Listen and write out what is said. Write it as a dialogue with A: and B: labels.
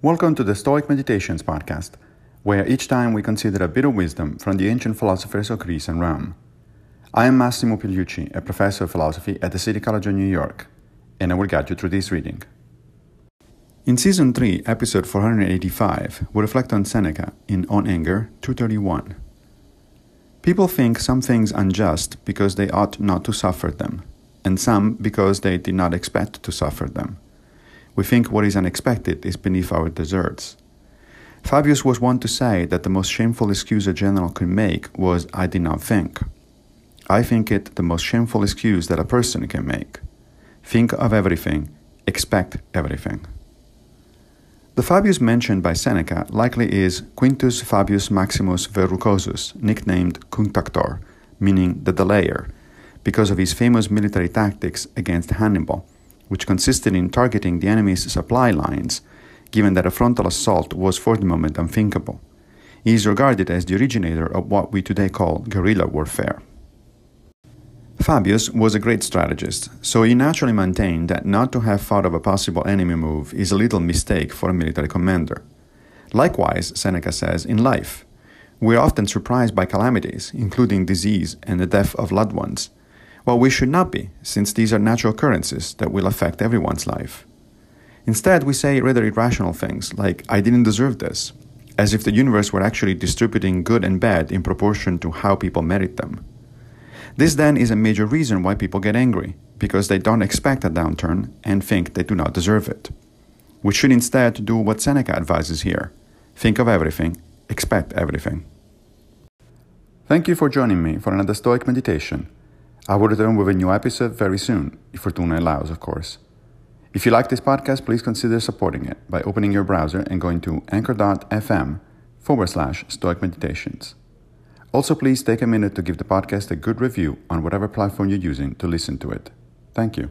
A: Welcome to the Stoic Meditations podcast, where each time we consider a bit of wisdom from the ancient philosophers of Greece and Rome. I am Massimo Pigliucci, a professor of philosophy at the City College of New York, and I will guide you through this reading. In Season 3, Episode 485, we reflect on Seneca in On Anger 231. People think some things unjust because they ought not to suffer them, and some because they did not expect to suffer them. We think what is unexpected is beneath our deserts. Fabius was wont to say that the most shameful excuse a general could make was, I did not think. I think it the most shameful excuse that a person can make. Think of everything, expect everything. The Fabius mentioned by Seneca likely is Quintus Fabius Maximus Verrucosus, nicknamed Cunctator, meaning the delayer, because of his famous military tactics against Hannibal which consisted in targeting the enemy's supply lines, given that a frontal assault was for the moment unthinkable. He is regarded as the originator of what we today call guerrilla warfare. Fabius was a great strategist, so he naturally maintained that not to have thought of a possible enemy move is a little mistake for a military commander. Likewise, Seneca says, in life, we are often surprised by calamities, including disease and the death of loved ones, well, we should not be, since these are natural occurrences that will affect everyone's life. Instead, we say rather irrational things like, I didn't deserve this, as if the universe were actually distributing good and bad in proportion to how people merit them. This then is a major reason why people get angry, because they don't expect a downturn and think they do not deserve it. We should instead do what Seneca advises here think of everything, expect everything. Thank you for joining me for another Stoic meditation. I will return with a new episode very soon, if Fortuna allows, of course. If you like this podcast, please consider supporting it by opening your browser and going to anchor.fm forward slash stoic meditations. Also, please take a minute to give the podcast a good review on whatever platform you're using to listen to it. Thank you.